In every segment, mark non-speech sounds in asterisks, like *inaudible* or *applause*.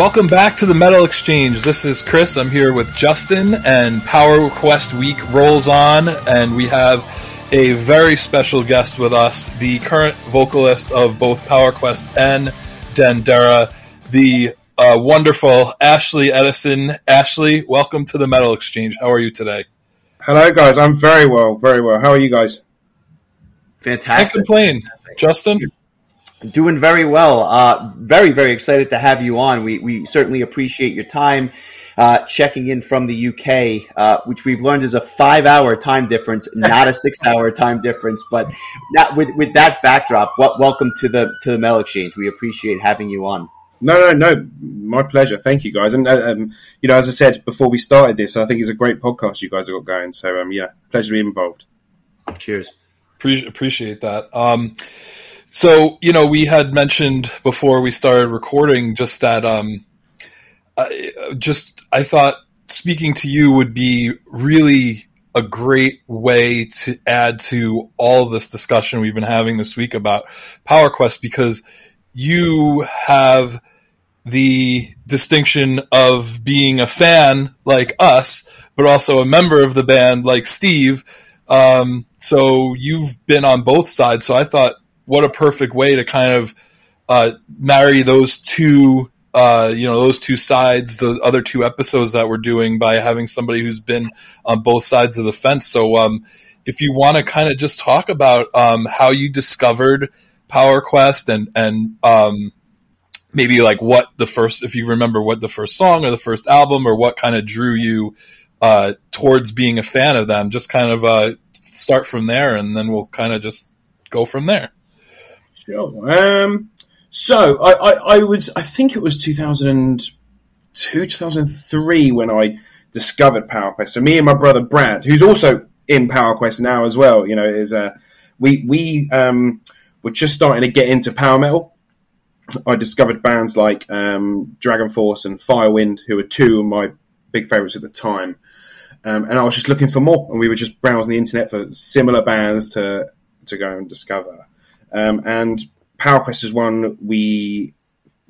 Welcome back to the Metal Exchange. This is Chris. I'm here with Justin, and Power Quest Week rolls on, and we have a very special guest with us, the current vocalist of both Power Quest and Dendera, the uh, wonderful Ashley Edison. Ashley, welcome to the Metal Exchange. How are you today? Hello, guys. I'm very well, very well. How are you guys? Fantastic. Can't complain. Justin? Doing very well. Uh, very, very excited to have you on. We, we certainly appreciate your time. Uh, checking in from the UK, uh, which we've learned is a five-hour time difference, *laughs* not a six-hour time difference. But not, with with that backdrop, what, welcome to the to the Metal Exchange. We appreciate having you on. No, no, no. My pleasure. Thank you, guys. And uh, um, you know, as I said before we started this, I think it's a great podcast you guys have got going. So, um, yeah, pleasure to be involved. Cheers. Pre- appreciate that. Um, so, you know, we had mentioned before we started recording just that, um, I, just I thought speaking to you would be really a great way to add to all this discussion we've been having this week about Power Quest because you have the distinction of being a fan like us, but also a member of the band like Steve. Um, so you've been on both sides. So I thought what a perfect way to kind of uh, marry those two uh, you know those two sides the other two episodes that we're doing by having somebody who's been on both sides of the fence. So um, if you want to kind of just talk about um, how you discovered power quest and and um, maybe like what the first if you remember what the first song or the first album or what kind of drew you uh, towards being a fan of them just kind of uh, start from there and then we'll kind of just go from there Sure. Um, so I, I, I was, I think it was 2002, 2003 when I discovered PowerQuest. So me and my brother Brad, who's also in PowerQuest now as well, you know, is uh, we we um, were just starting to get into power metal. I discovered bands like um, Dragon Force and Firewind, who were two of my big favorites at the time. Um, and I was just looking for more, and we were just browsing the internet for similar bands to to go and discover. Um, and PowerQuest is one we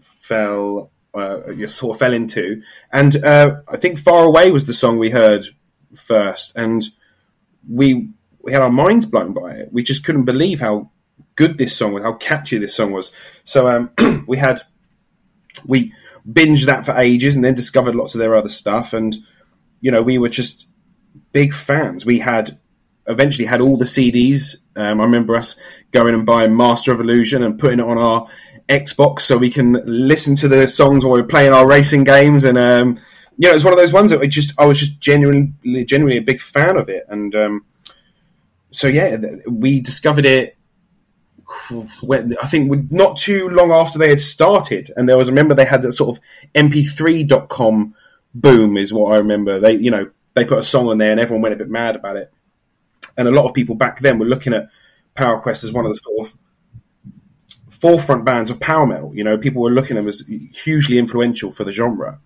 fell uh, sort of fell into, and uh, I think Far Away was the song we heard first, and we we had our minds blown by it. We just couldn't believe how good this song was, how catchy this song was. So um, *clears throat* we had we binged that for ages, and then discovered lots of their other stuff, and you know we were just big fans. We had eventually had all the CDs. Um, I remember us going and buying Master of Illusion and putting it on our Xbox so we can listen to the songs while we're playing our racing games. And um, you know, it was one of those ones that I just I was just genuinely genuinely a big fan of it. And um, so yeah, we discovered it. When, I think not too long after they had started, and there was remember they had that sort of MP3.com boom is what I remember. They you know they put a song on there and everyone went a bit mad about it and a lot of people back then were looking at Power Quest as one of the sort of forefront bands of power metal. You know, people were looking at them as hugely influential for the genre,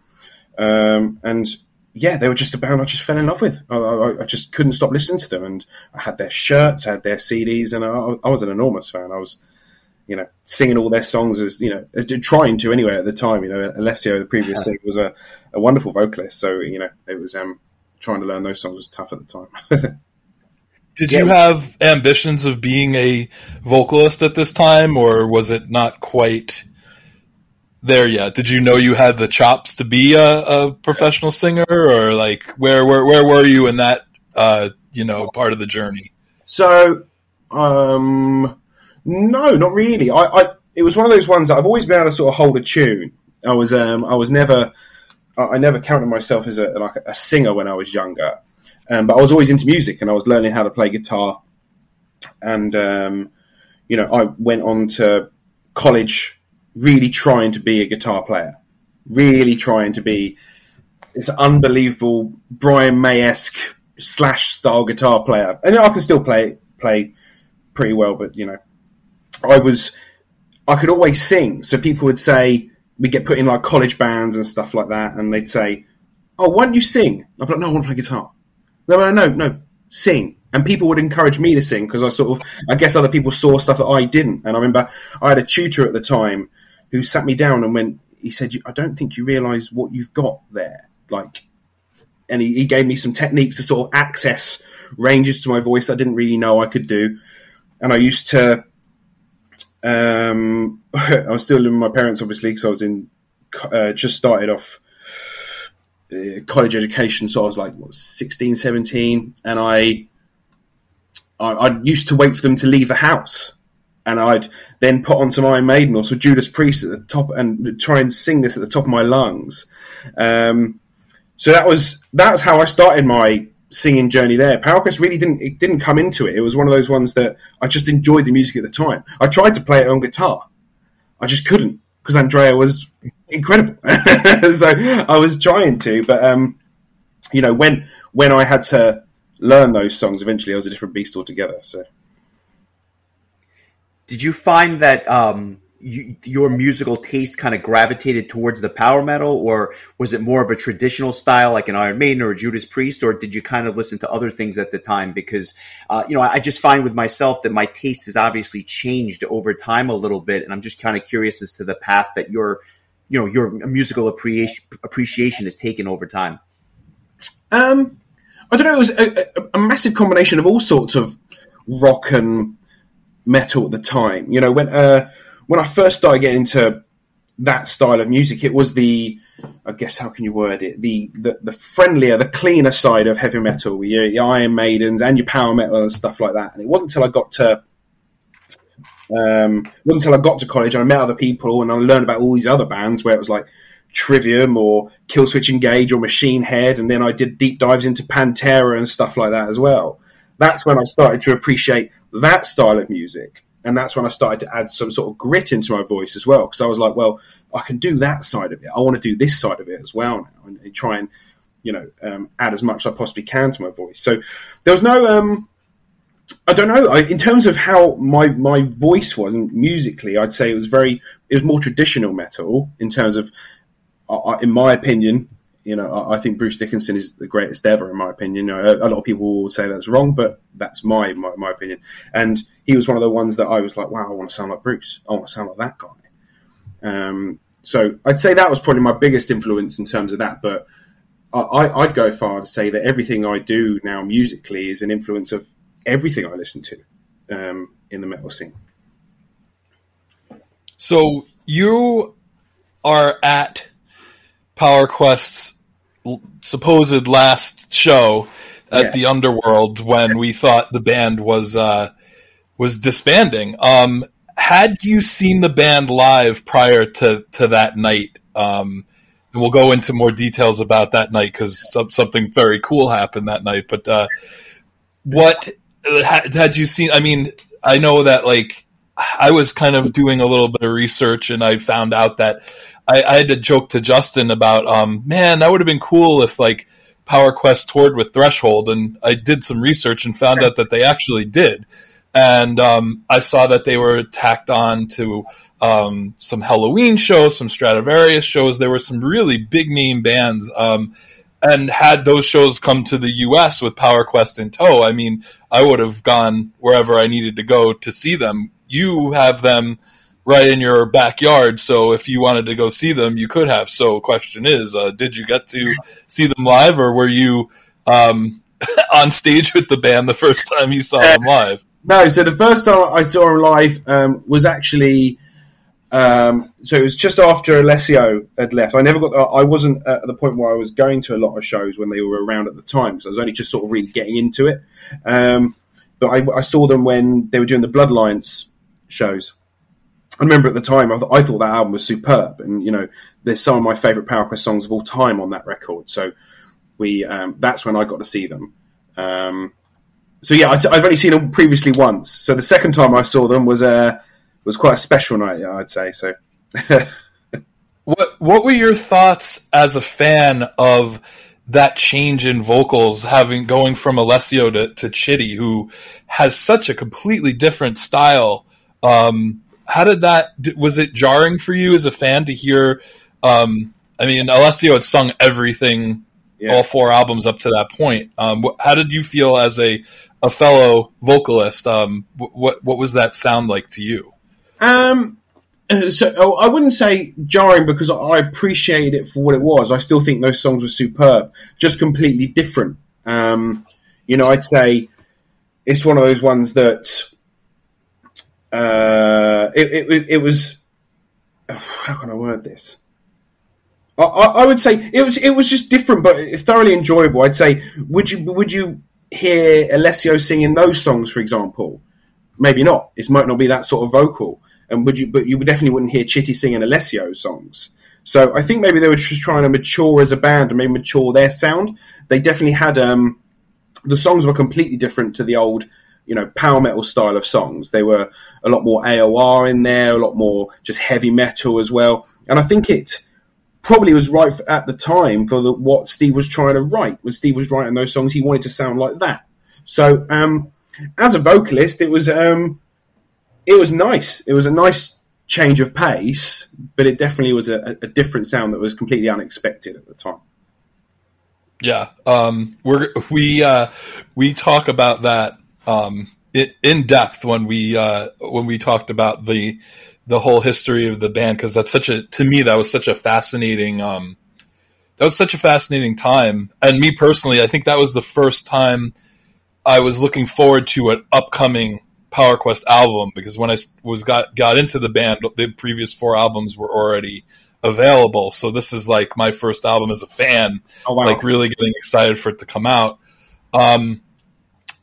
um, and yeah, they were just a band I just fell in love with. I, I, I, just couldn't stop listening to them, and I had their shirts, I had their CDs, and I, I was an enormous fan. I was you know, singing all their songs as you know, trying to anyway at the time. You know, Alessio, the previous singer, was a, a wonderful vocalist, so you know, it was um, trying to learn those songs was tough at the time. *laughs* Did yeah. you have ambitions of being a vocalist at this time, or was it not quite there yet? Did you know you had the chops to be a, a professional singer, or like where where where were you in that uh, you know part of the journey? So, um, no, not really. I, I it was one of those ones that I've always been able to sort of hold a tune. I was um, I was never I never counted myself as a like a singer when I was younger. Um, but I was always into music and I was learning how to play guitar. And, um, you know, I went on to college really trying to be a guitar player, really trying to be this unbelievable Brian May esque slash style guitar player. And I can still play play pretty well, but you know, I was I could always sing. So people would say we get put in like college bands and stuff like that, and they'd say, "Oh, why don't you sing?" I'd be like, "No, I want to play guitar." No, no, no, no. Sing. And people would encourage me to sing because I sort of, I guess other people saw stuff that I didn't. And I remember I had a tutor at the time who sat me down and went, he said, "I don't think you realise what you've got there." Like, and he, he gave me some techniques to sort of access ranges to my voice I didn't really know I could do. And I used to, um, *laughs* I was still living with my parents, obviously, because I was in, uh, just started off college education. So I was like, what, 16, 17. And I, I, I used to wait for them to leave the house and I'd then put on some Iron Maiden or some Judas Priest at the top and try and sing this at the top of my lungs. Um, so that was that's how I started my singing journey there. PowerQuest really didn't it didn't come into it. It was one of those ones that I just enjoyed the music at the time. I tried to play it on guitar, I just couldn't because Andrea was incredible. *laughs* so I was trying to, but um, you know when when I had to learn those songs, eventually I was a different beast altogether. So. Did you find that um, you, your musical taste kind of gravitated towards the power metal, or was it more of a traditional style like an Iron Maiden or a Judas Priest, or did you kind of listen to other things at the time? Because uh, you know, I just find with myself that my taste has obviously changed over time a little bit, and I'm just kind of curious as to the path that your you know your musical appreciation has taken over time. Um, I don't know. It was a, a, a massive combination of all sorts of rock and metal at the time. You know, when uh, when I first started getting into that style of music, it was the I guess how can you word it the the, the friendlier, the cleaner side of heavy metal, your, your Iron Maidens and your power metal and stuff like that. And it wasn't until I got to um, until I got to college and I met other people and I learned about all these other bands where it was like Trivium or Killswitch Engage or Machine Head, and then I did deep dives into Pantera and stuff like that as well. That's when I started to appreciate that style of music. And that's when I started to add some sort of grit into my voice as well. Because I was like, well, I can do that side of it. I want to do this side of it as well now and, and try and, you know, um, add as much as I possibly can to my voice. So there was no, um, I don't know. I, in terms of how my my voice was musically, I'd say it was very it was more traditional metal in terms of, uh, in my opinion, you know, I, think Bruce Dickinson is the greatest ever, in my opinion. You know, a, lot of people will say that's wrong, but that's my, my, my opinion. And he was one of the ones that I was like, wow, I want to sound like Bruce. I want to sound like that guy. Um, so I'd say that was probably my biggest influence in terms of that. But I, would go far to say that everything I do now musically is an influence of everything I listen to um, in the metal scene. So you are at Power Quest's supposed last show at yeah. the Underworld when we thought the band was uh, was disbanding. Um, had you seen the band live prior to to that night? Um, and we'll go into more details about that night because something very cool happened that night. But uh, what had you seen? I mean, I know that like I was kind of doing a little bit of research and I found out that I, I had to joke to Justin about, um, man, that would have been cool if like Power Quest toured with Threshold, and I did some research and found out that they actually did. And um, I saw that they were tacked on to um, some Halloween shows, some Stratovarius shows. There were some really big name bands. Um, and had those shows come to the U.S. with Power Quest in tow, I mean, I would have gone wherever I needed to go to see them. You have them right in your backyard. So if you wanted to go see them, you could have. So question is, uh, did you get to see them live, or were you um, *laughs* on stage with the band the first time you saw them live? No. So the first time I saw them live um, was actually. Um, so it was just after Alessio had left. I never got. I wasn't at the point where I was going to a lot of shows when they were around at the time. So I was only just sort of really getting into it. Um, but I, I, saw them when they were doing the Blood Alliance shows. I remember at the time I, th- I, thought that album was superb, and you know, there's some of my favourite Power Quest songs of all time on that record. So we um, that's when I got to see them. Um, so yeah, i t- I've only seen them previously once. So the second time I saw them was uh, was quite a special night, I'd say. So. *laughs* what What were your thoughts as a fan of that change in vocals, having going from Alessio to, to Chity, who has such a completely different style? Um, how did that was it jarring for you as a fan to hear um, i mean alessio had sung everything yeah. all four albums up to that point um, how did you feel as a, a fellow vocalist um, what what was that sound like to you um, uh, so oh, I wouldn't say jarring because I appreciated it for what it was. I still think those songs were superb, just completely different. Um, you know, I'd say it's one of those ones that uh, it, it, it was. *sighs* How can I word this? I, I, would say it was it was just different, but thoroughly enjoyable. I'd say would you would you hear Alessio singing those songs, for example? Maybe not. It might not be that sort of vocal, and would you? But you definitely wouldn't hear Chity singing Alessio songs. So I think maybe they were just trying to mature as a band and maybe mature their sound. They definitely had um, the songs were completely different to the old you know power metal style of songs. They were a lot more AOR in there, a lot more just heavy metal as well. And I think it probably was right at the time for the, what Steve was trying to write. When Steve was writing those songs, he wanted to sound like that. So um, as a vocalist, it was um, it was nice. It was a nice change of pace, but it definitely was a, a different sound that was completely unexpected at the time. Yeah, um, we're we uh, we talk about that um, in depth when we uh, when we talked about the the whole history of the band because that's such a to me that was such a fascinating um, that was such a fascinating time and me personally I think that was the first time I was looking forward to an upcoming Power Quest album because when I was got got into the band the previous four albums were already available so this is like my first album as a fan oh, wow. like really getting excited for it to come out um,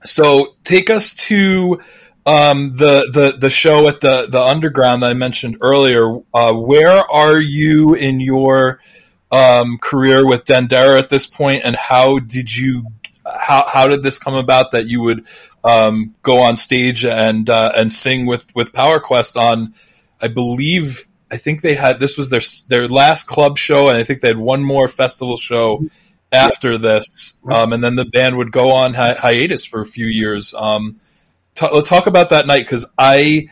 so take us to um, the the the show at the the underground that I mentioned earlier. Uh, where are you in your um, career with Dendera at this point, and how did you how how did this come about that you would um, go on stage and uh, and sing with with Power Quest on? I believe I think they had this was their their last club show, and I think they had one more festival show after this, um, and then the band would go on hi- hiatus for a few years. Um, t- let's talk about that night because I,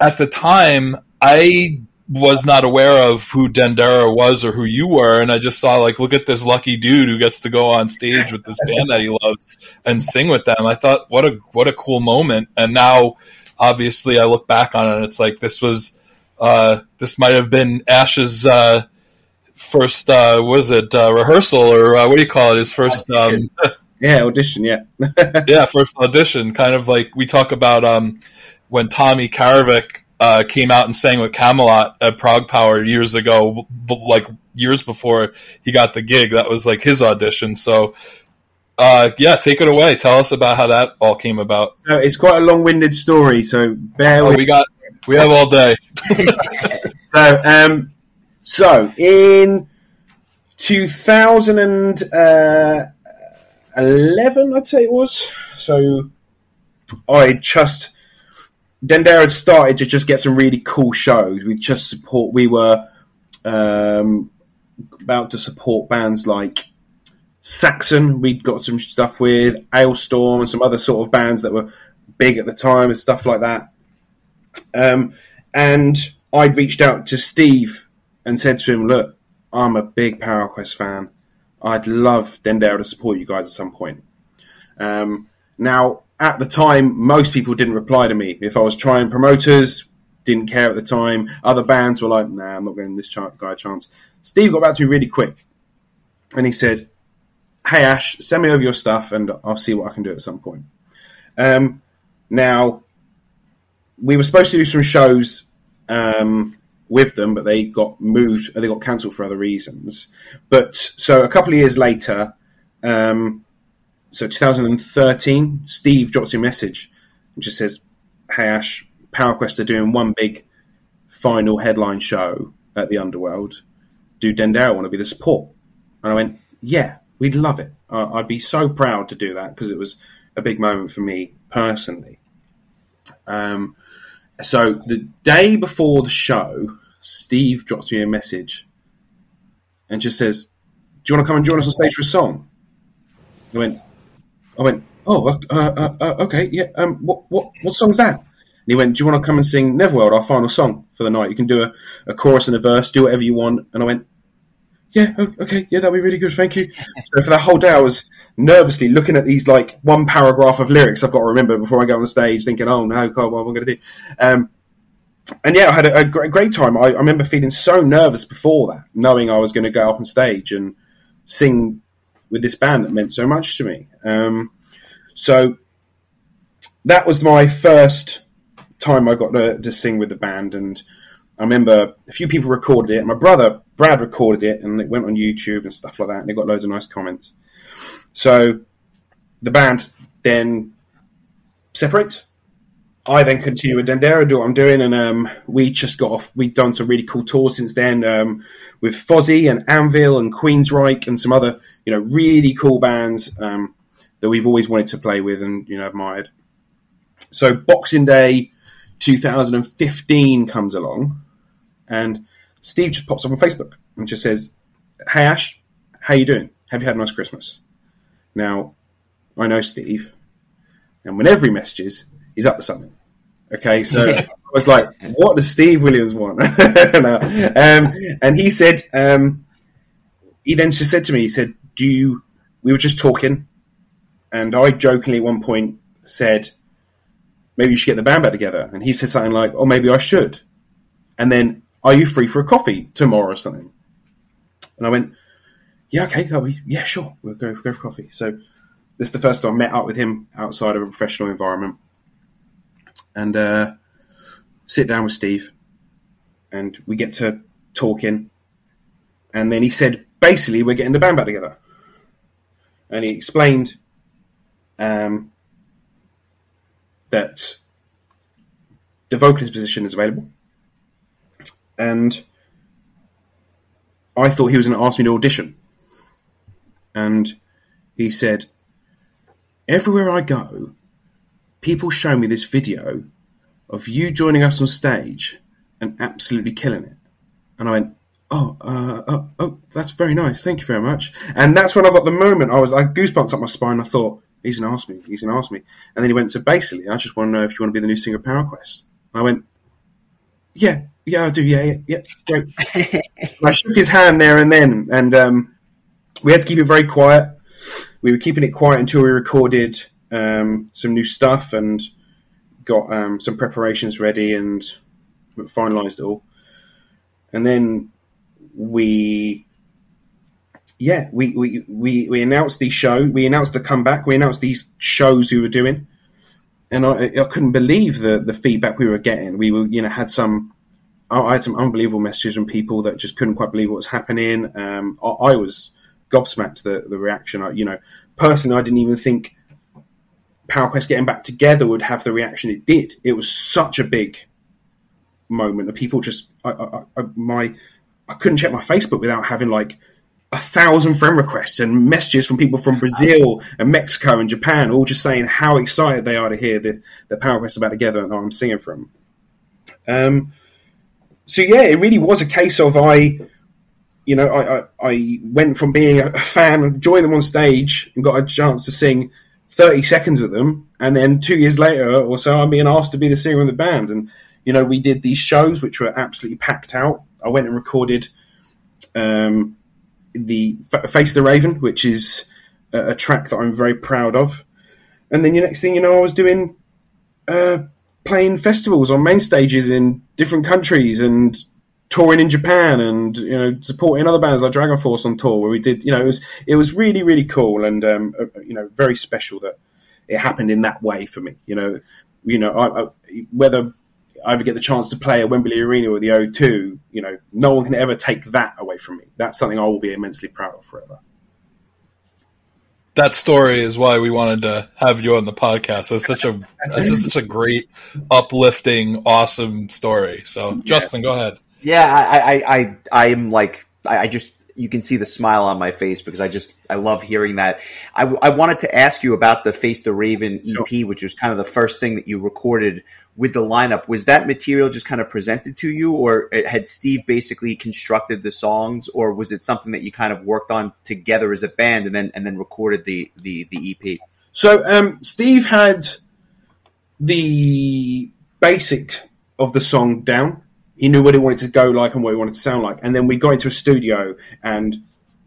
at the time, I was not aware of who Dendera was or who you were, and I just saw like, look at this lucky dude who gets to go on stage with this band that he loves and sing with them. I thought, what a what a cool moment. And now, obviously, I look back on it, and it's like this was. Uh, this might have been Ash's uh, first uh, was it uh, rehearsal or uh, what do you call it? His first um, yeah audition. Yeah, *laughs* yeah, first audition. Kind of like we talk about um, when Tommy Karevik uh, came out and sang with Kamelot at Prague ProgPower years ago, b- like years before he got the gig. That was like his audition. So. Uh, yeah, take it away. Tell us about how that all came about. So it's quite a long-winded story, so bear oh, with. We got we have all day. *laughs* so um, so in 2011, I'd say it was. So I just Dendera had started to just get some really cool shows. We just support. We were um, about to support bands like Saxon. We'd got some stuff with Alestorm and some other sort of bands that were big at the time and stuff like that. Um, and I'd reached out to Steve and said to him, "Look, I'm a big Power Quest fan. I'd love Dendera to support you guys at some point." Um, now, at the time, most people didn't reply to me. If I was trying promoters, didn't care at the time. Other bands were like, "Nah, I'm not giving this guy a chance." Steve got back to me really quick, and he said, "Hey Ash, send me over your stuff, and I'll see what I can do at some point." Um, now, we were supposed to do some shows um, with them, but they got moved, they got cancelled for other reasons. But so a couple of years later, um, so 2013, Steve drops me a message and just says, "Hey Ash, PowerQuest are doing one big final headline show at the Underworld. Do Dendera want to be the support?" And I went, "Yeah, we'd love it. Uh, I'd be so proud to do that because it was a big moment for me personally." Um, so the day before the show, Steve drops me a message and just says, "Do you want to come and join us on stage for a song?" I went, I went, "Oh, uh, uh, uh, okay, yeah. Um, what what what song's that?" And he went, "Do you want to come and sing Neverworld, our final song for the night? You can do a, a chorus and a verse, do whatever you want." And I went, yeah, okay, yeah, that'd be really good, thank you. *laughs* so for the whole day, I was nervously looking at these like one paragraph of lyrics I've got to remember before I go on the stage, thinking, oh no, God, what am I going to do? Um, and yeah, I had a, a great, great time. I, I, remember feeling so nervous before that, knowing I was going to go up on stage and sing with this band that meant so much to me. Um, so that was my first time I got to, to, sing with the band, and I remember a few people recorded it. My brother Brad recorded it, and it went on YouTube and stuff like that, and they got loads of nice comments. So the band then separates I then continue with Dendera, do what I'm doing, and um, we just got off. We've done some really cool tours since then um, with Fozzy and Anvil and Queensryche and some other, you know, really cool bands um, that we've always wanted to play with and you know admired. So Boxing Day 2015 comes along, and Steve just pops up on Facebook and just says, "Hey Ash, how you doing? Have you had a nice Christmas?" Now, I know Steve, and whenever he messages, he's up to something. Okay, so I was like, what does Steve Williams want? *laughs* no. um, and he said, um, he then just said to me, he said, do you, we were just talking, and I jokingly at one point said, maybe you should get the band back together. And he said something like, oh, maybe I should. And then, are you free for a coffee tomorrow or something? And I went, yeah, okay, that'll be, yeah, sure, we'll go, go for coffee. So this is the first time I met up with him outside of a professional environment and uh, sit down with Steve, and we get to talking. And then he said, basically, we're getting the band back together. And he explained um, that the vocalist position is available. And I thought he was going to ask me to audition. And he said, Everywhere I go, people show me this video of you joining us on stage and absolutely killing it. And I went, oh, uh, oh, oh, that's very nice. Thank you very much. And that's when I got the moment. I was like goosebumps up my spine. I thought, he's going to ask me. He's going to ask me. And then he went, so basically, I just want to know if you want to be the new singer of Power Quest. I went, yeah, yeah, I do. Yeah, yeah, yeah. *laughs* I shook his hand there and then. And um, we had to keep it very quiet. We were keeping it quiet until we recorded um, some new stuff and got um, some preparations ready and finalised it all. And then we, yeah, we, we, we, we announced the show. We announced the comeback. We announced these shows we were doing. And I, I couldn't believe the, the feedback we were getting. We were, you know, had some I had some unbelievable messages from people that just couldn't quite believe what was happening. Um, I, I, was gobsmacked the the reaction. I, you know, personally, I didn't even think PowerQuest getting back together would have the reaction it did. It was such a big moment that people just I, I, I, my I couldn't check my Facebook without having like a thousand friend requests and messages from people from Brazil and Mexico and Japan, all just saying how excited they are to hear the the PowerQuest about together and I'm singing from. Um, so yeah, it really was a case of I, you know, I, I, I went from being a fan, joined them on stage, and got a chance to sing 30 seconds with them, and then two years later or so, I'm being asked to be the singer of the band. And, you know, we did these shows which were absolutely packed out. I went and recorded um, the Face of the Raven, which is a, a, track that I'm very proud of. And then the next thing you know, I was doing uh, playing festivals on main stages in different countries and touring in Japan and you know supporting other bands like Dragon Force on tour where we did you know it was it was really really cool and um, uh, uh, you know very special that it happened in that way for me you know you know I, I, whether I ever get the chance to play at Wembley Arena or the O2 you know no one can ever take that away from me that's something I will be immensely proud of forever that story is why we wanted to have you on the podcast. It's such a it's just such a great, uplifting, awesome story. So, yeah. Justin, go ahead. Yeah, I, I, I, I am like, I, I just, you can see the smile on my face because I just, I love hearing that. I, I wanted to ask you about the Face the Raven EP, sure. which was kind of the first thing that you recorded with the lineup. Was that material just kind of presented to you, or had Steve basically constructed the songs, or was it something that you kind of worked on together as a band and then and then recorded the the, the EP? So um, Steve had the basic of the song down he knew what he wanted to go like and what he wanted to sound like. And then we got into a studio and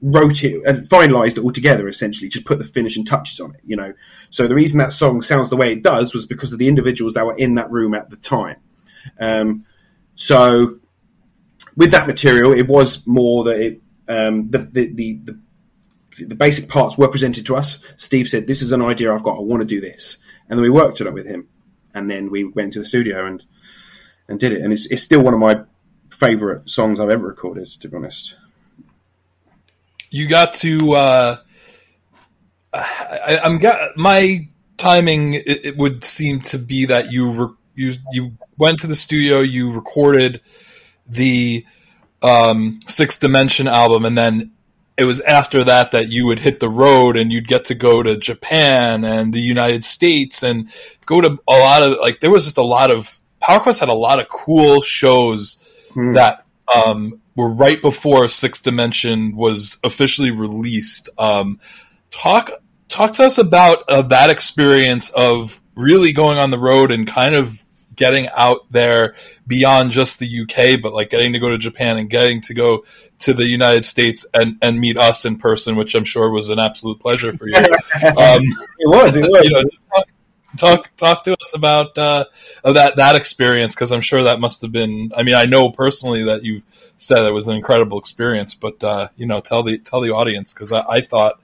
wrote it and finalized it all together essentially just put the finishing touches on it you know so the reason that song sounds the way it does was because of the individuals that were in that room at the time um, So with that material, it was more that it, um, the, the, the, the the basic parts were presented to us. Steve said, "This is an idea I've got. I want to do this," and then we worked it with him. And then we went to the studio and and did it. And it's it's still one of my favorite songs I've ever recorded. To be honest, you got to. Uh, I, am got my timing. It, it, would seem to be that you re, you you went to the studio, you recorded the um, Sixth Dimension album, and then it was after that that you would hit the road and you'd get to go to Japan and the United States and go to a lot of like there was just a lot of PowerQuest had a lot of cool shows mm. that um, were right before Sixth Dimension was officially released. Um, talk talk to us about uh, that experience of really going on the road and kind of getting out there beyond just the UK, but like getting to go to Japan and getting to go to the United States and, and meet us in person, which I'm sure was an absolute pleasure for you. *laughs* Um, it was. It *laughs* was. You know, talk, talk, to us about uh, that that experience because I'm sure that must have been. I mean, I know personally that you said it was an incredible experience, but uh, you know, tell the tell the audience because I, I, thought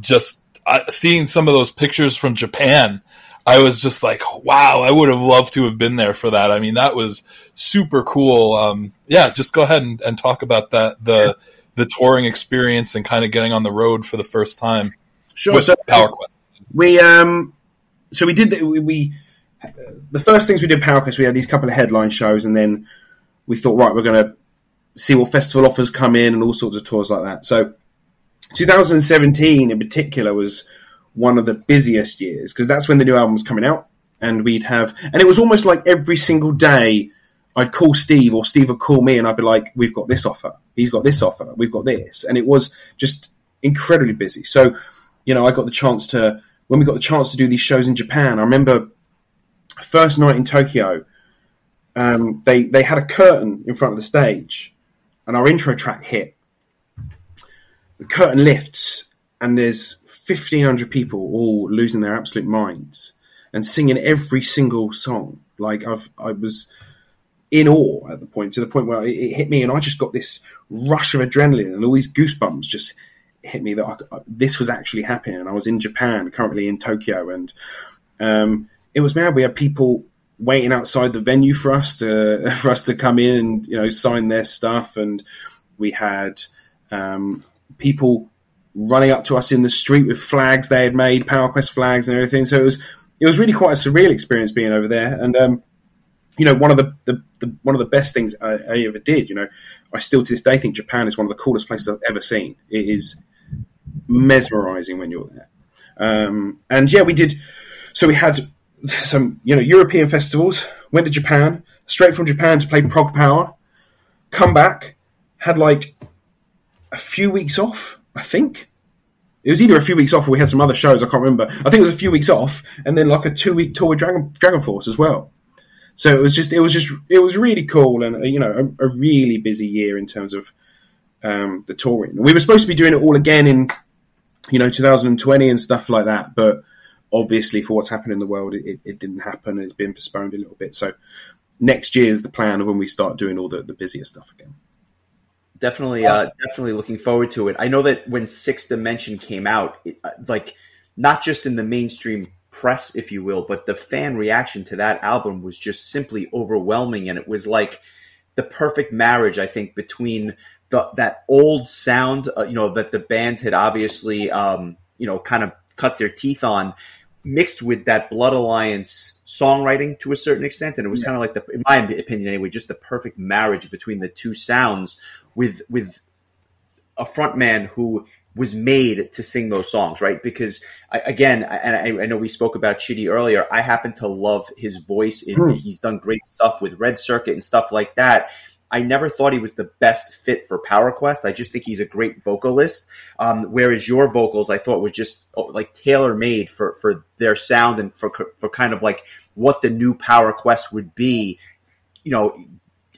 just seeing some of those pictures from Japan I was just like, wow, I would have loved to have been there for that. I mean, that was super cool. Um, yeah, just go ahead and, and, talk about that the the touring experience and kind of getting on the road for the first time. Sure. So Power Quest. We um, so we did the, we, we uh, the first things we did Power Quest. We had these couple of headline shows, and then we thought, right, we're going to see what festival offers come in and all sorts of tours like that. So 2017 in particular was one of the busiest years because that's when the new album was coming out, and we'd have, and it was almost like every single day. I'd call Steve or Steve would call me and I'd be like, we've got this offer. He's got this offer. We've got this. And it was just incredibly busy. So, you know, I got the chance to, when we got the chance to do these shows in Japan, I remember first night in Tokyo, um, they, they had a curtain in front of the stage and our intro track hit. The curtain lifts and there's 1,500 people all losing their absolute minds and singing every single song. Like I've, I was in awe at the point, to the point where it, it hit me and I just got this rush of adrenaline and all these goosebumps just hit me that I, I, this was actually happening. And I was in Japan, currently in Tokyo, and um, it was mad. We had people waiting outside the venue for us to *laughs* for us to come in and you know sign their stuff, and we had um, people running up to us in the street with flags they had made, PowerQuest flags and everything. So it was it was really quite a surreal experience being over there. And um, you know, one of the, the, the, one of the best things I, I, ever did. You know, I still to this day think Japan is one of the coolest places I've ever seen. It is mesmerizing when you're there. Um, and yeah, we did. So we had some you know European festivals. Went to Japan straight from Japan to play Prog Power. Come back, had like a few weeks off, I think it was either a few weeks off or we had some other shows. I can't remember. I think it was a few weeks off, and then like a two week tour with Dragon Dragon Force as well. So it was just it was just it was really cool and you know a, a really busy year in terms of um, the touring. We were supposed to be doing it all again in you know 2020 and stuff like that, but obviously for what's happened in the world, it, it didn't happen. It's been postponed a little bit. So next year is the plan of when we start doing all the, the busier stuff again. Definitely, uh, definitely looking forward to it. I know that when Sixth Dimension came out, it, uh, like not just in the mainstream press, if you will, but the fan reaction to that album was just simply overwhelming, and it was like the perfect marriage, I think, between the, that old sound, uh, you know, that the band had obviously, um, you know, kind of cut their teeth on, mixed with that Blood Alliance songwriting to a certain extent, and it was yeah. kind of like the, in my opinion anyway, just the perfect marriage between the two sounds with with a frontman who was made to sing those songs, right? Because I, again, and I, I, know we spoke about Chity earlier. I happen to love his voice. In, hmm. He's done great stuff with Red Circuit and stuff like that. I never thought he was the best fit for Power Quest. I just think he's a great vocalist. Um, whereas your vocals, I thought were just oh, like tailor made for for their sound and for for kind of like what the new Power Quest would be. You know,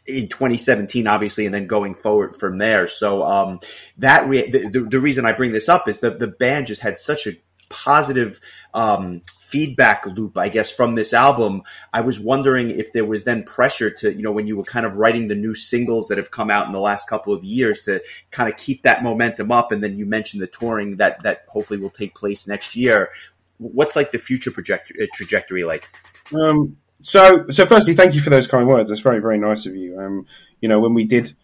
in 2017, obviously, and then going forward from there. So um, that re- the, the, the, reason I bring this up is that the band just had such a positive um, feedback loop, I guess, from this album. I was wondering if there was then pressure to, you know, when you were kind of writing the new singles that have come out in the last couple of years to kind of keep that momentum up. And then you mentioned the touring that, that hopefully will take place next year. What's like the future project- uh, trajectory like? Um, so, so firstly, thank you for those kind words. That's very, very nice of you. Um, you know, when we did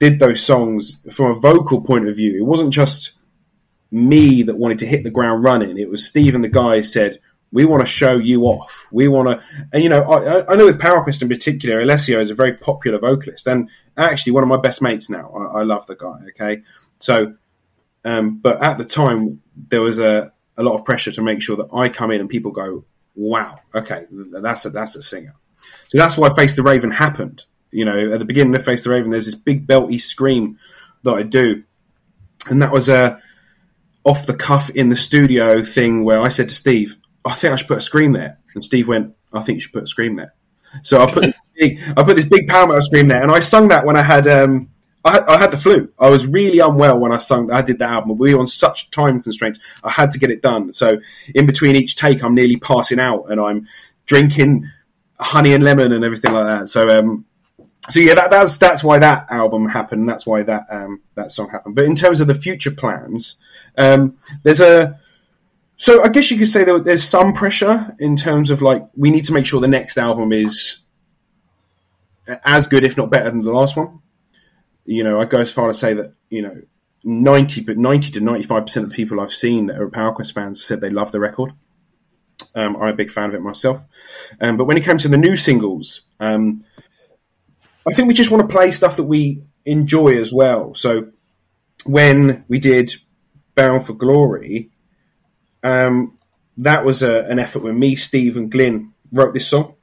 did those songs from a vocal point of view, it wasn't just me that wanted to hit the ground running. It was Steve and the guys said, we want to show you off. We want to, and you know, I, I know with PowerQuest in particular, Alessio is a very popular vocalist and actually one of my best mates now. I, I love the guy. Okay. So, um, but at the time there was a, a lot of pressure to make sure that I come in and people go, wow, okay, that's a, that's a singer. So that's why Face the Raven happened. You know, at the beginning of Face the Raven, there's this big belty scream that I do. And that was a, off the cuff in the studio thing where I said to Steve, I think I should put a scream there. And Steve went, I think you should put a scream there. So I put *laughs* big, I put this big power metal scream there, and I sung that when I had um, I I had the flu. I was really unwell when I sung. I did that album. We were on such time constraints. I had to get it done. So in between each take, I'm nearly passing out, and I'm drinking honey and lemon and everything like that. So um, so yeah, that, that's that's why that album happened. That's why that um, that song happened. But in terms of the future plans, um, there's a so I guess you could say that there's some pressure in terms of like we need to make sure the next album is as good, if not better, than the last one. You know, I go as far to say that you know ninety, but ninety to ninety five percent of the people I've seen that are PowerQuest fans said they love the record. Um, I'm a big fan of it myself. Um, but when it comes to the new singles, um, I think we just want to play stuff that we enjoy as well. So when we did Bound for Glory, um, that was a, an effort when me, Steve, and Glyn wrote this song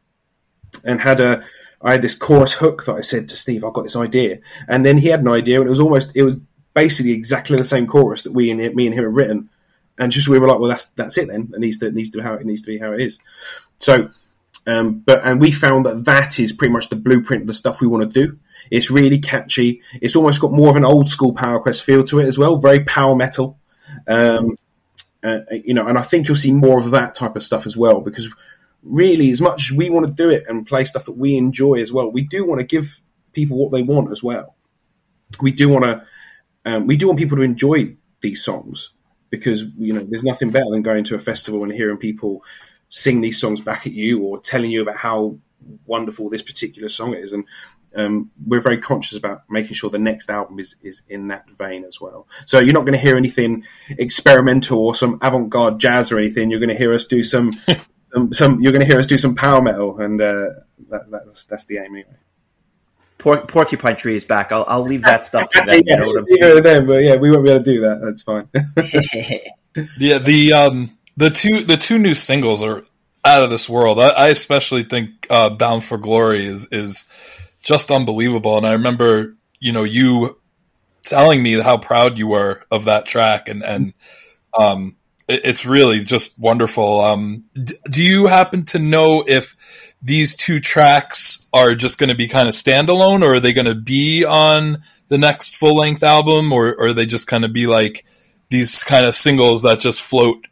and had a. I had this chorus hook that I said to Steve, "I've got this idea," and then he had an idea, and it was almost it was basically exactly the same chorus that we and me and him had written, and just we were like, "Well, that's that's it then. It needs to it needs to be how it needs to be how it is." So um, but and we found that that is pretty much the blueprint of the stuff we want to do. It's really catchy. It's almost got more of an old school Power Quest feel to it as well. Very power metal, um, uh, you know. And I think you'll see more of that type of stuff as well because really, as much as we want to do it and play stuff that we enjoy as well, we do want to give people what they want as well. We do want to. Um, we do want people to enjoy these songs because you know there's nothing better than going to a festival and hearing people sing these songs back at you or telling you about how wonderful this particular song is. And um, we're very conscious about making sure the next album is, is in that vein as well. So you're not going to hear anything experimental or some avant-garde jazz or anything. You're going to hear us do some, *laughs* some, some, you're going to hear us do some power metal, and uh, that, that's that's the aim anyway. Por- Porcupine Tree is back. I'll, I'll leave that stuff to them. yeah, *laughs* you know them, but yeah, we won't be able to do that. That's fine. *laughs* yeah, the um, the two the two new singles are out of this world. I, I especially think uh, "Bound for Glory" is is just unbelievable. And I remember, you know, you telling me how proud you were of that track, and and um, it, it's really just wonderful. Um, d- do you happen to know if these two tracks are just going to be kind of standalone, or are they going to be on the next full length album, or, or are they just kind of be like these kind of singles that just float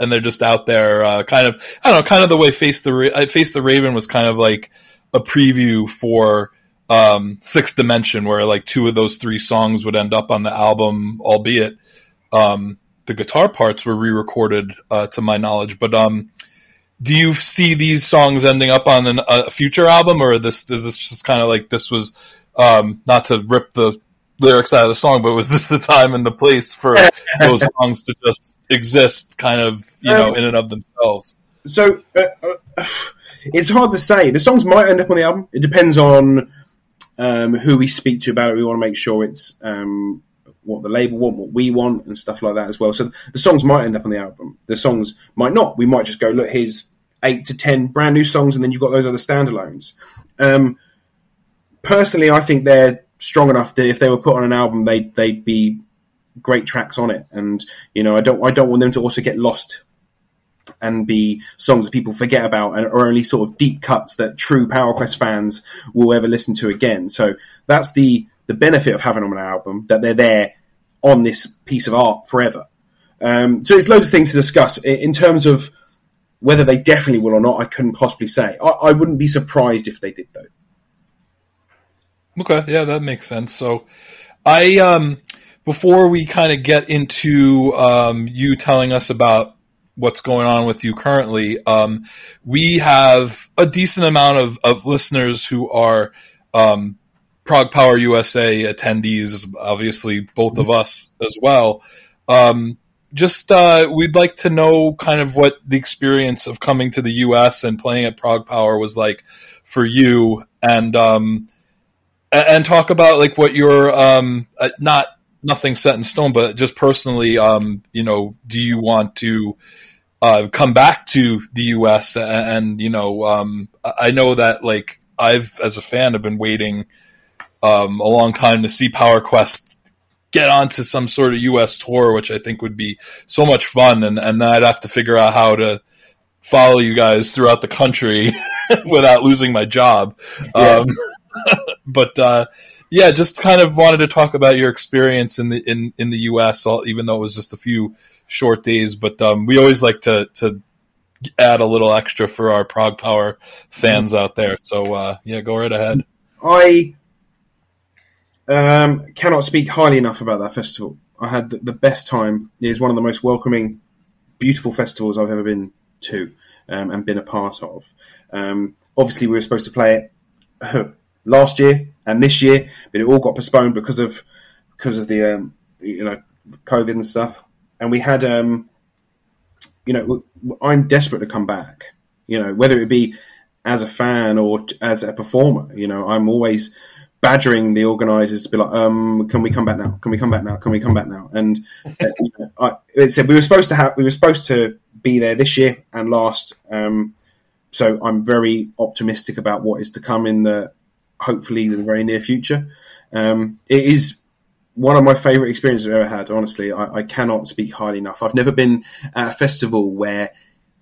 and they're just out there, uh, kind of, I don't know, kind of the way Face the Ra- Face the Raven was kind of like a preview for um, Sixth Dimension, where like two of those three songs would end up on the album, albeit um, the guitar parts were re-recorded, uh, to my knowledge. But um, do you see these songs ending up on an, a future album, or this is this just kind of like this was um, not to rip the lyrics out of the song, but was this the time and the place for *laughs* those songs to just exist, kind of, you know, um, in and of themselves? So uh, uh, it's hard to say. The songs might end up on the album. It depends on um, who we speak to about it. We want to make sure it's um, what the label want, what we want, and stuff like that as well. So the songs might end up on the album. The songs might not. We might just go, look, here's eight to ten brand new songs, and then you've got those other standalones. Um, personally, I think they're strong enough that if they were put on an album, they they'd be great tracks on it. And you know, I don't I don't want them to also get lost and be songs that people forget about and are only sort of deep cuts that true Power Quest fans will ever listen to again. So that's the the benefit of having them on an album that they're there on this piece of art forever. Um, so it's loads of things to discuss in terms of whether they definitely will or not, I couldn't possibly say. I, I wouldn't be surprised if they did, though. Okay, yeah, that makes sense. So, I um, before we kind of get into um, you telling us about what's going on with you currently, um, we have a decent amount of, of listeners who are um, Prog Power USA attendees, obviously both of us as well. Um, just uh, we'd like to know kind of what the experience of coming to the US and playing at Prog Power was like for you, and um, and talk about like what your um, uh, not nothing set in stone, but just personally, um, you know, do you want to uh, come back to the U.S. and, and you know, um, I know that like I've as a fan have been waiting um, a long time to see Power Quest get onto some sort of U.S. tour, which I think would be so much fun, and and I'd have to figure out how to follow you guys throughout the country *laughs* without losing my job. Yeah. Um, *laughs* but uh, yeah, just kind of wanted to talk about your experience in the in in the U.S. Even though it was just a few short days, but um, we always like to to add a little extra for our Prog Power fans out there. So uh, yeah, go right ahead. I um, cannot speak highly enough about that festival. I had the, the best time. It is one of the most welcoming, beautiful festivals I've ever been to um, and been a part of. Um, obviously, we were supposed to play it *laughs* last year and this year, but it all got postponed because of because of the um, you know COVID and stuff. And we had um, you know I'm desperate to come back. You know whether it be as a fan or as a performer. You know I'm always badgering the organisers to be like, um, "Can we come back now? Can we come back now? Can we come back now?" And uh, I, it said we were supposed to have we were supposed to be there this year and last. Um, so I'm very optimistic about what is to come in the hopefully in the very near future. Um, it is one of my favourite experiences I've ever had. Honestly, I, I, cannot speak highly enough. I've never been at a festival where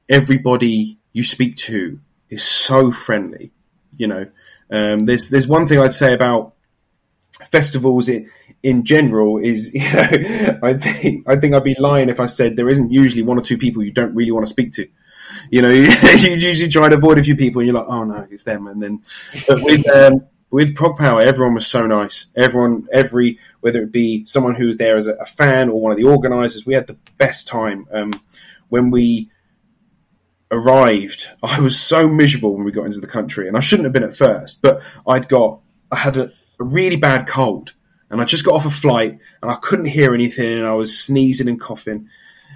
everybody you speak to is so friendly. You know, um, there's there's one thing I'd say about festivals in, in general is *laughs* you know I think I think I'd be lying if I said there isn't usually one or two people you don't really want to speak to. You know, *laughs* you, usually try to avoid a few people, and you're like, oh no, it's them. And then, but with um, with Prog Power, everyone was so nice. Everyone, every whether it be someone who was there as a, a fan or one of the organisers, we had the best time. Um, when we arrived, *laughs* I was so miserable when we got into the country, and I shouldn't have been at first, but I'd got I had a, a really bad cold, and I just got off a flight, and I couldn't hear anything, and I was sneezing and coughing,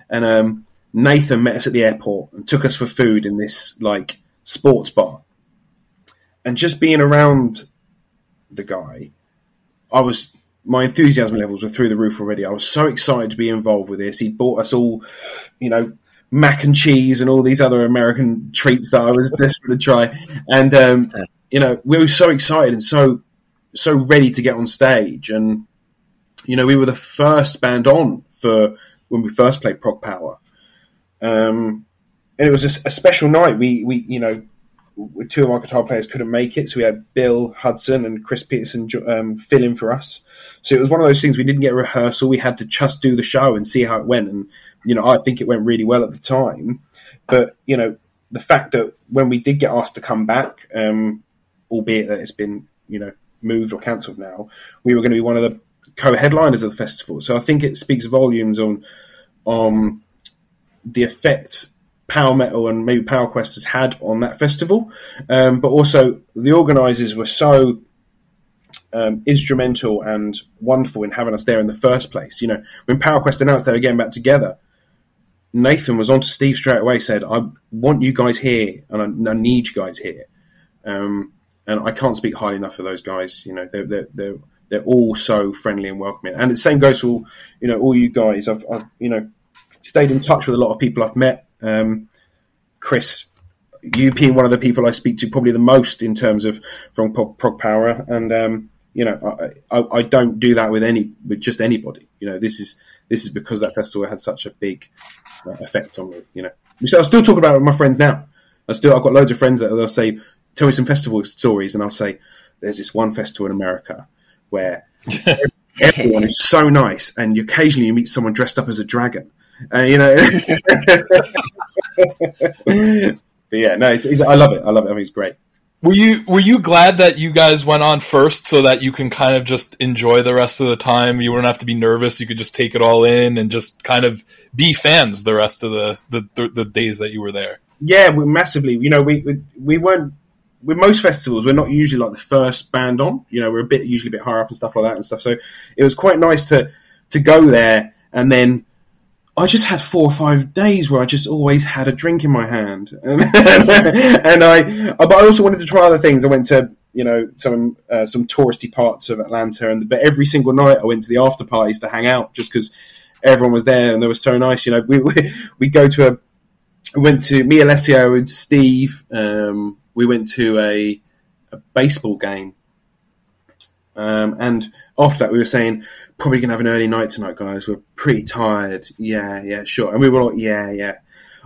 and um, Nathan met us at the airport and took us for food in this like sports bar. And just being around the guy, I was my enthusiasm levels were through the roof already. I was so excited to be involved with this. He bought us all, you know, mac and cheese and all these other American treats that I was *laughs* desperate to try. And um, you know, we were so excited and so so ready to get on stage. And you know, we were the first band on for when we first played Prog Power. Um, and it was a, a, special night. We, we, you know, two of our guitar players couldn't make it, so we had Bill Hudson and Chris Peterson um, fill in for us. So it was one of those things we didn't get a rehearsal. We had to just do the show and see how it went. And you know, I think it went really well at the time. But you know, the fact that when we did get asked to come back, um, albeit that it's been you know moved or cancelled now, we were going to be one of the co-headliners of the festival. So I think it speaks volumes on on the effect Power Metal and maybe Power Quest has had on that festival, um, but also the organisers were so um, instrumental and wonderful in having us there in the first place. You know, when Power Quest announced they were getting back together, Nathan was on to Steve straight away. Said, "I want you guys here, and I, I need you guys here." Um, and I can't speak highly enough of those guys. You know, they're they're they're, they're all so friendly and welcoming. And the same goes for you know all you guys. I've, I've you know stayed in touch with a lot of people I've met. Um, Chris, you being one of the people I speak to probably the most in terms of from Prog, Prog Power, and um, you know, I, I, I, don't do that with any with just anybody. You know, this is this is because that festival had such a big uh, effect on me. You know, so I still talk about it with my friends now. I still I've got loads of friends that they'll say, "Tell me some festival stories," and I'll say, "There's this one festival in America where." *laughs* everyone is so nice, and occasionally you meet someone dressed up as a dragon, uh, you know. *laughs* but yeah, no, it's, it's, I love it. I love it. I mean, it's great. Were you were you glad that you guys went on first so that you can kind of just enjoy the rest of the time? You wouldn't have to be nervous. You could just take it all in and just kind of be fans the rest of the the, the, the days that you were there. Yeah, we massively. You know, we we, we weren't with most festivals, we're not usually like the first band on. You know, we're a bit usually a bit higher up and stuff like that and stuff. So it was quite nice to to go there and then I just had four or five days where I just always had a drink in my hand, *laughs* and, I. But I also wanted to try other things. I went to you know some uh, some touristy parts of Atlanta, and but every single night I went to the after parties to hang out, just because everyone was there and they were so nice. You know, we *laughs* we we go to a. We went to me, Alessio, and Steve. Um, we went to a, a baseball game, um, and after that we were saying probably gonna have an early night tonight, guys. We're pretty tired. Yeah, yeah, sure. And we were like, yeah, yeah.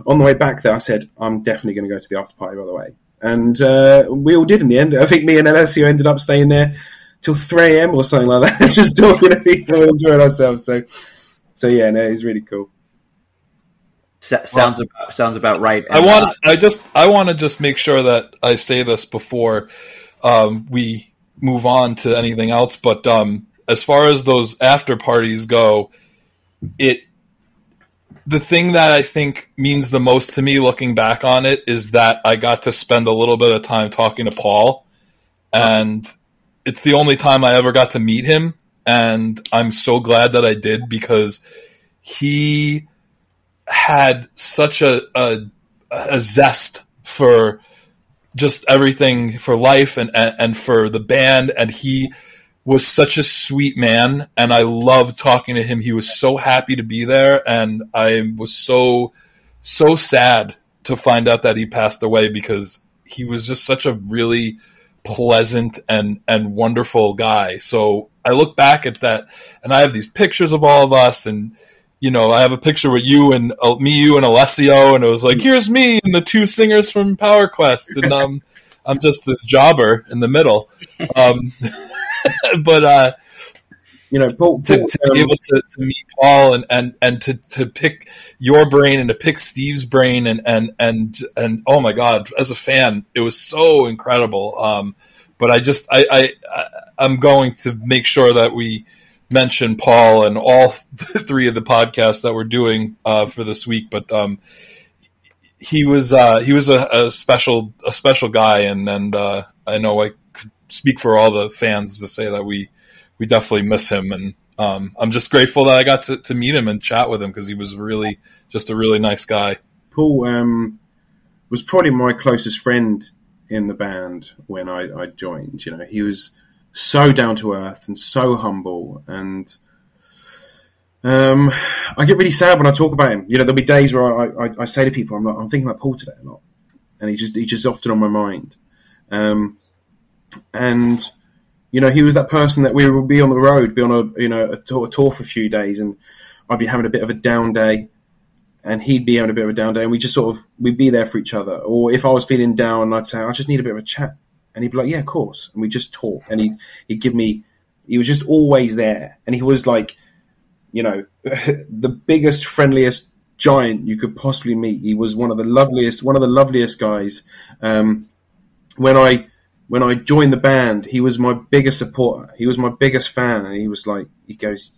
On the way back there, I said, I'm definitely going to go to the after party, by the way. And uh, we all did in the end. I think me and Alessio ended up staying there till 3 a.m. or something like that, *laughs* just talking to people, enjoying ourselves. So, so yeah, no, it's really cool. sounds well, about, sounds about right. And, I want. Uh, I just. I want to just make sure that I say this before um, we move on to anything else. But um, as far as those after parties go, it the thing that I think means the most to me looking back on it is that I got to spend a little bit of time talking to Paul and it's the only time I ever got to meet him and I'm so glad that I did because he had such a, a, a zest for just everything for life and, and, and for the band and he was such a sweet man and I loved talking to him. He was so happy to be there and I was so so sad to find out that he passed away because he was just such a really pleasant and and wonderful guy. So I look back at that and I have these pictures of all of us and you know, I have a picture with you and uh, me, you and Alessio, and it was like, here's me and the two singers from Power Quest, and um, I'm just this jobber in the middle. Um, *laughs* but uh, you know, Paul, to, to be able to, to, meet Paul and, and, and to, to pick your brain and to pick Steve's brain and, and, and, and oh my God, as a fan, it was so incredible. Um, but I just, I, I, I'm going to make sure that we mention Paul and all *laughs* three of the podcasts that we're doing, uh, for this week. But, um, he was, uh, he was a, a, special, a special guy. And, and, uh, I know I could speak for all the fans to say that we we definitely miss him, and um, I'm just grateful that I got to, to meet him and chat with him because he was really just a really nice guy. Paul um, was probably my closest friend in the band when I, I joined. You know, he was so down to earth and so humble and. Um, I get really sad when I talk about him. You know, there'll be days where I, I, I say to people, I'm like, I'm thinking about Paul today a lot, and he just he's just often on my mind. Um, and you know he was that person that we would be on the road, be on a you know a tour, a tour for a few days, and I'd be having a bit of a down day, and he'd be having a bit of a down day, and we just sort of we'd be there for each other. Or if I was feeling down, I'd say I just need a bit of a chat, and he'd be like, "Yeah, of course," and we just talk, and he he'd give me, he was just always there, and he was like, you know, *laughs* the biggest, friendliest giant you could possibly meet. He was one of the loveliest, one of the loveliest guys. Um, when I when I joined the band, he was my biggest supporter. He was my biggest fan, and he was like, he goes,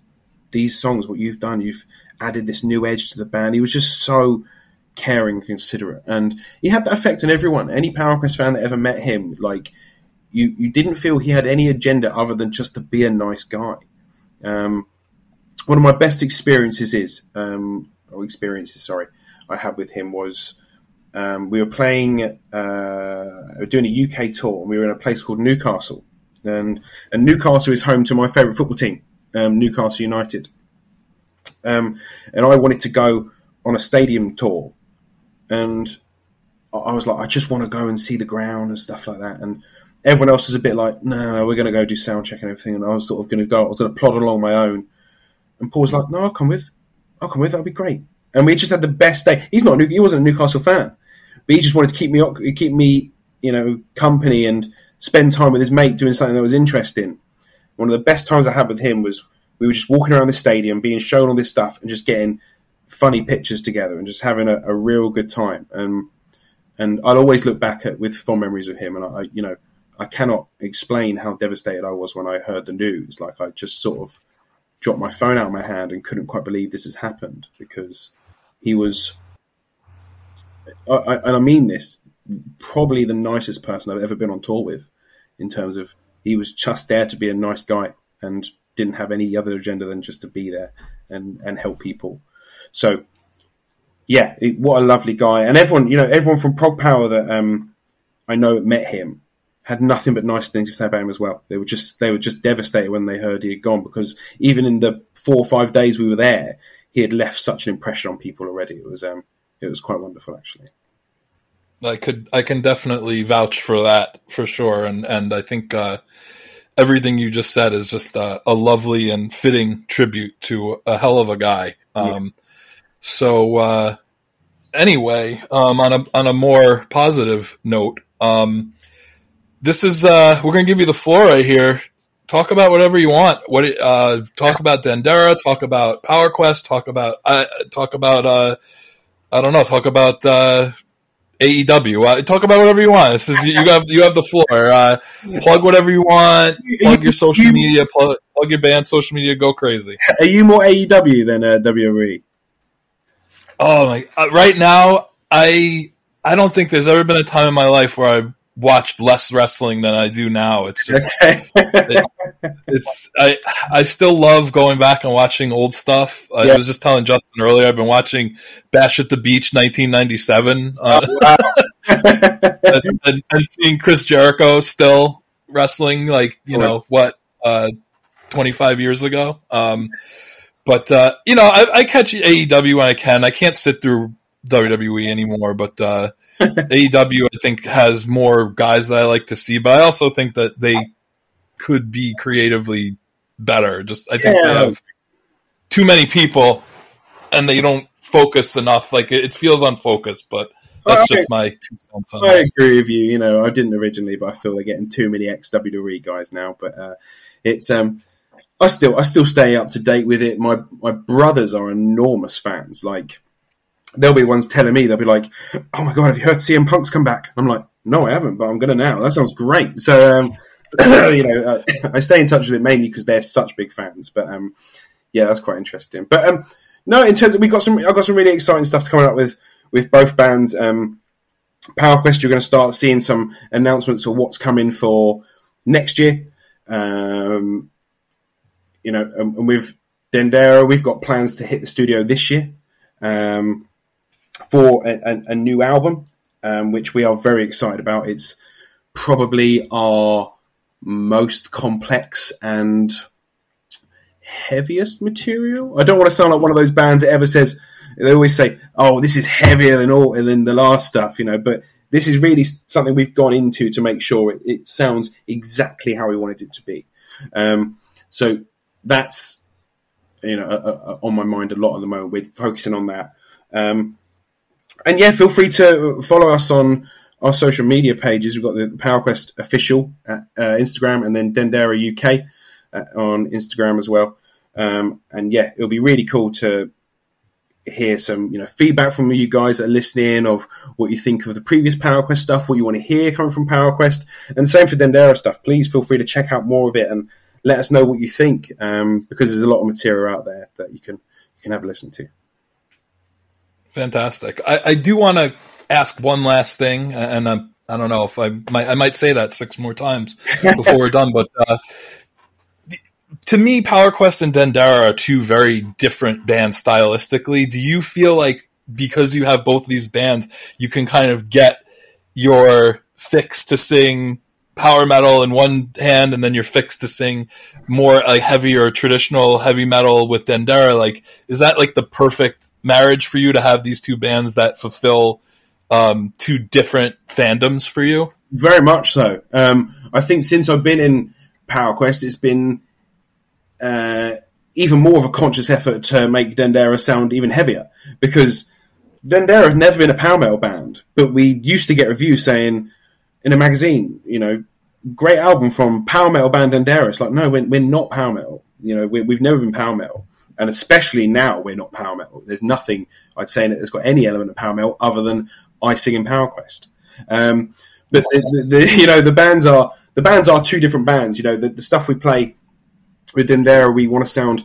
"These songs, what you've done, you've added this new edge to the band." He was just so caring, considerate, and he had that effect on everyone. Any Power fan that ever met him, like you, you didn't feel he had any agenda other than just to be a nice guy. Um, one of my best experiences is, um, or experiences, sorry, I had with him was um, we were playing, uh, we were doing a UK tour, and we were in a place called Newcastle, and and Newcastle is home to my favourite football team, um, Newcastle United. Um, and I wanted to go on a stadium tour, and I was like, I just want to go and see the ground and stuff like that. And everyone else was a bit like, no, no we're going to go do sound check and everything. And I was sort of going to go, I was going to plod along my own. And Paul was like, no, I'll come with. I'll come with. That'll be great. And we just had the best day. He's not. He wasn't a Newcastle fan, but he just wanted to keep me keep me you know company and spend time with his mate doing something that was interesting. One of the best times I had with him was we were just walking around the stadium, being shown all this stuff, and just getting funny pictures together and just having a, a real good time. And and I'll always look back at with fond memories of him. And I, you know, I cannot explain how devastated I was when I heard the news. Like I just sort of dropped my phone out of my hand and couldn't quite believe this has happened because he was, I, I, and I mean this, probably the nicest person I've ever been on tour with. In terms of he was just there to be a nice guy and didn't have any other agenda than just to be there and and help people. So yeah, it, what a lovely guy. And everyone, you know, everyone from Prog Power that um, I know met him had nothing but nice things to say about him as well. They were just they were just devastated when they heard he had gone because even in the four or five days we were there, he had left such an impression on people already. It was um, it was quite wonderful actually. I could I can definitely vouch for that for sure, and and I think uh, everything you just said is just a, a, lovely and fitting tribute to a hell of a guy. Um, yeah so uh, anyway, um, on a on a more positive note, um, this is uh, we're gonna give you the floor right here. Talk about whatever you want. What uh, talk about Dendera? Talk about Power Quest. Talk about uh, talk about uh, I don't know. Talk about uh, AEW. Uh, talk about whatever you want. This is you have you have the floor. Uh, plug whatever you want. Plug your social media. Plug, plug your band social media. Go crazy. Are you more AEW than uh, WWE? Oh my! Uh, right now, I I don't think there's ever been a time in my life where I watched less wrestling than I do now. It's just *laughs* it, it's I I still love going back and watching old stuff. I was just telling Justin earlier. I've been watching Bash at the Beach 1997, uh, oh, wow. *laughs* and, and, and, seeing Chris Jericho still wrestling like you know what uh, 25 years ago. Um, but uh, you know, I, I, catch AEW when I can. I can't sit through WWE anymore, but uh, *laughs* AEW I think has more guys that I like to see. But I also think that they could be creatively better. Just I think yeah. they have too many people, and they don't focus enough. Like it, feels unfocused, but. That's just my two cents on I that. agree with you. You know, I didn't originally, but I feel they're getting too many ex WWE guys now. But uh, it's um, I still I still stay up to date with it. My my brothers are enormous fans. Like they'll be ones telling me they'll be like, "Oh my god, have you heard CM Punk's come back?" I'm like, "No, I haven't, but I'm gonna now." That sounds great. So um, *coughs* you know, uh, I stay in touch with it mainly because they're such big fans. But um, yeah, that's quite interesting. But um, no, in terms of, we got some, I got some really exciting stuff to come up with with both bands. Um, Power Quest, you're going to start seeing some announcements of what's coming for next year. Um, you know, and, and with Dendera, we've got plans to hit the studio this year um, for a, a, a, new album, um, which we are very excited about. It's probably our most complex and heaviest material. I don't want to sound like one of those bands that ever says they always say, "Oh, this is heavier than all than the last stuff," you know. But this is really something we've gone into to make sure it, it sounds exactly how we wanted it to be. Um, so that's you know uh, on my mind a lot at the moment. We're focusing on that. Um, and yeah, feel free to follow us on our social media pages. We've got the PowerQuest official at uh, Instagram, and then Dendera UK uh, on Instagram as well. Um, and yeah, it'll be really cool to hear some you know feedback from you guys that are listening of what you think of the previous PowerQuest stuff, what you want to hear coming from PowerQuest, and same for Dendera stuff. Please feel free to check out more of it and let us know what you think um, because there's a lot of material out there that you can you can have a listen to. Fantastic. I, I do want to ask one last thing, and I'm, I don't know if I might I might say that six more times before we're done, but. Uh, to me, Power Quest and Dendera are two very different bands stylistically. Do you feel like because you have both these bands, you can kind of get your fix to sing power metal in one hand and then you're fixed to sing more like heavy or traditional heavy metal with Dendera, like is that like the perfect marriage for you to have these two bands that fulfill um, two different fandoms for you? Very much so. Um, I think since I've been in Power Quest, it's been uh, even more of a conscious effort to make Dendera sound even heavier because Dendera had never been a power metal band, but we used to get reviews saying in a magazine, you know, great album from power metal band. It's like, no, we're, we're not power metal. You know, we, have never been power metal. and especially now we're not power metal. There's nothing I'd say that has got any element of power metal other than I sing in Power Quest. Um, but the, the, the, *laughs* you know the bands are the bands are two different bands. You know the, the stuff we play with Dendera, we want to sound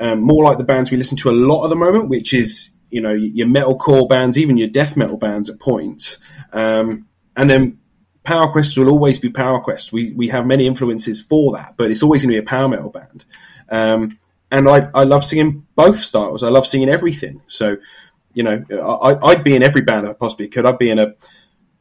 um, more like the bands we listen to a lot at the moment, which is you know your metalcore bands, even your death metal bands at points, um, and then Power Quest will always be Power Quest. We we have many influences for that, but it's always going to be a power metal band. Um, and I, I love singing both styles. I love singing everything. So, you know, I, I'd be in every band I possibly could. I'd be in a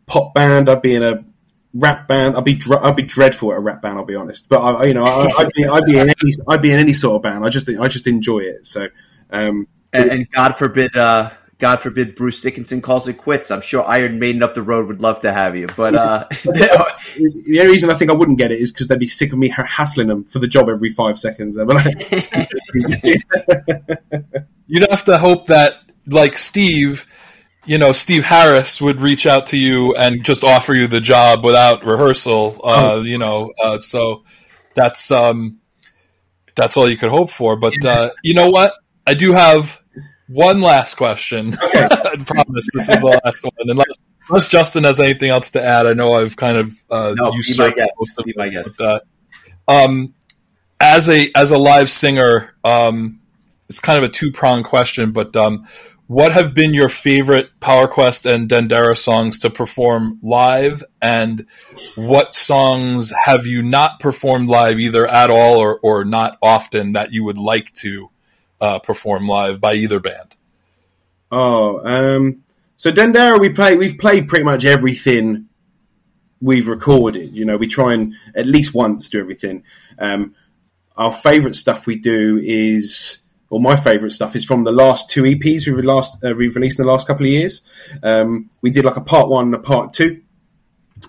pop band. I'd be in a rap band. I'd be I'd be dreadful at a rap band. I'll be honest. But I, you know, I, would be I'd be in any I'd be in any sort of band. I just I just enjoy it. So, um, and, and God forbid. Uh God forbid Bruce Dickinson calls it quits. I'm sure Iron Maiden up the road would love to have you. But uh, *laughs* *laughs* the only reason I think I wouldn't get it is because they'd be sick of me hassling them for the job every five seconds. *laughs* You'd have to hope that, like Steve, you know, Steve Harris would reach out to you and just offer you the job without rehearsal. Uh, oh. You know, uh, so that's um, that's all you could hope for. But uh, you know what? I do have one last question. *laughs* Okay. I promise this is the last one. Unless, unless Justin has anything else to add, I know I've kind of uh, no, usurped most of be my guest. But, uh, um, as a as a live singer, um, it's kind of a two pronged question. But um, what have been your favorite Power Quest and Dendera songs to perform live, and what songs have you not performed live either at all or or not often that you would like to? Uh, perform live by either band? Oh, um, so Dendera, we play. We've played pretty much everything we've recorded. You know, we try and at least once do everything. Um, our favourite stuff we do is, or my favourite stuff is from the last two EPs we've last uh, we've released in the last couple of years. Um, we did like a part one and a part two.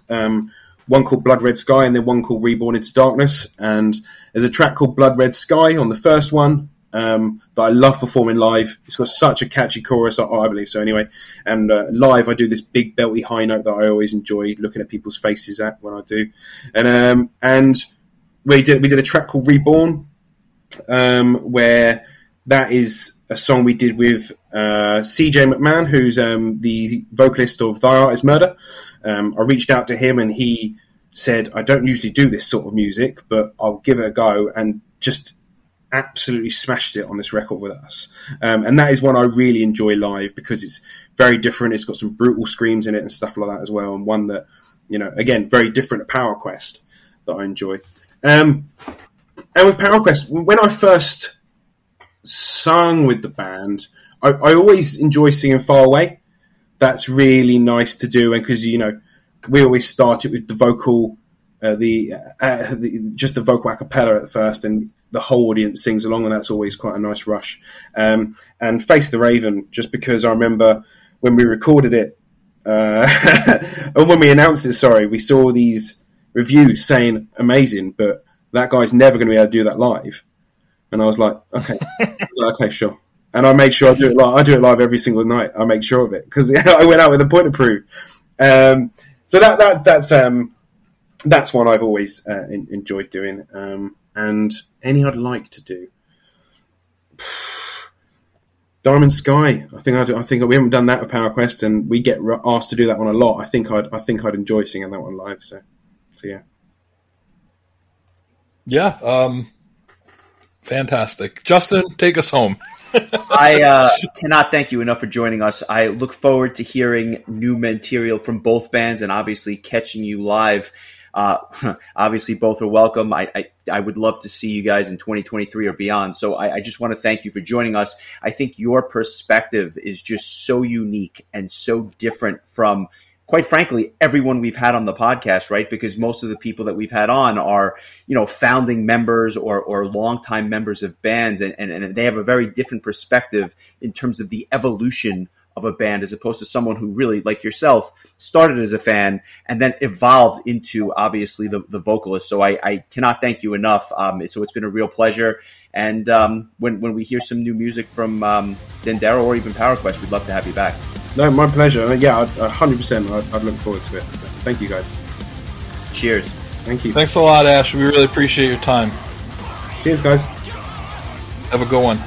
Um, one called Blood Red Sky and then one called Reborn into Darkness. And there's a track called Blood Red Sky on the first one, um, that I love performing live. It's got such a catchy chorus, I, I believe so. Anyway, and uh, live I do this big belty high note that I always enjoy looking at people's faces at when I do, and um, and we did we did a track called Reborn, um, where that is a song we did with uh, CJ McMahon, who's um, the vocalist of Thy Art Is Murder. Um, I reached out to him and he said, I don't usually do this sort of music, but I'll give it a go and just absolutely smashed it on this record with us. Um, and that is one I really enjoy live because it's very different. It's got some brutal screams in it and stuff like that as well. And one that, you know, again, very different to Power Quest that I enjoy. Um, and with Power Quest, when I first sung with the band, I, I always enjoy singing Far Away. That's really nice to do. And because, you know, we always start it with the vocal uh, the, uh, the, just the vocal a at first, and the whole audience sings along, and that's always quite a nice rush. Um, and Face the Raven, just because I remember when we recorded it, uh, *laughs* and when we announced it, sorry, we saw these reviews saying amazing, but that guy's never going to be able to do that live. And I was like, okay, *laughs* like, okay, sure. And I made sure I do it live. I do it live every single night. I make sure of it because *laughs* I went out with a point of proof. Um, so that that that's um, that's one I've always uh, in, enjoyed doing. Um, and any I'd like to do. *sighs* Diamond Sky. I think I'd, I think we haven't done that with Power Quest, and we get asked to do that one a lot. I think I'd I think I'd enjoy singing that one live. So, so yeah. Yeah. Um, fantastic, Justin. Take us home. *laughs* I uh, cannot thank you enough for joining us. I look forward to hearing new material from both bands and obviously catching you live uh, *laughs* obviously, both are welcome. I, I, I, would love to see you guys in 2023 or beyond. So I, I just want to thank you for joining us. I think your perspective is just so unique and so different from quite frankly, everyone we've had on the podcast, right? Because most of the people that we've had on are, you know, founding members or, or longtime members of bands, and, and, and they have a very different perspective in terms of the evolution of a band as opposed to someone who really, like yourself, started as a fan and then evolved into obviously the, the vocalist. So I, I cannot thank you enough. Um, so it's been a real pleasure. And um, when, when we hear some new music from um, Dendera or even Power Quest, we'd love to have you back. No, my pleasure. Yeah, 100%. I'd, I'd look forward to it. Thank you, guys. Cheers. Thank you. Thanks a lot, Ash. We really appreciate your time. Cheers, guys. Have a good one.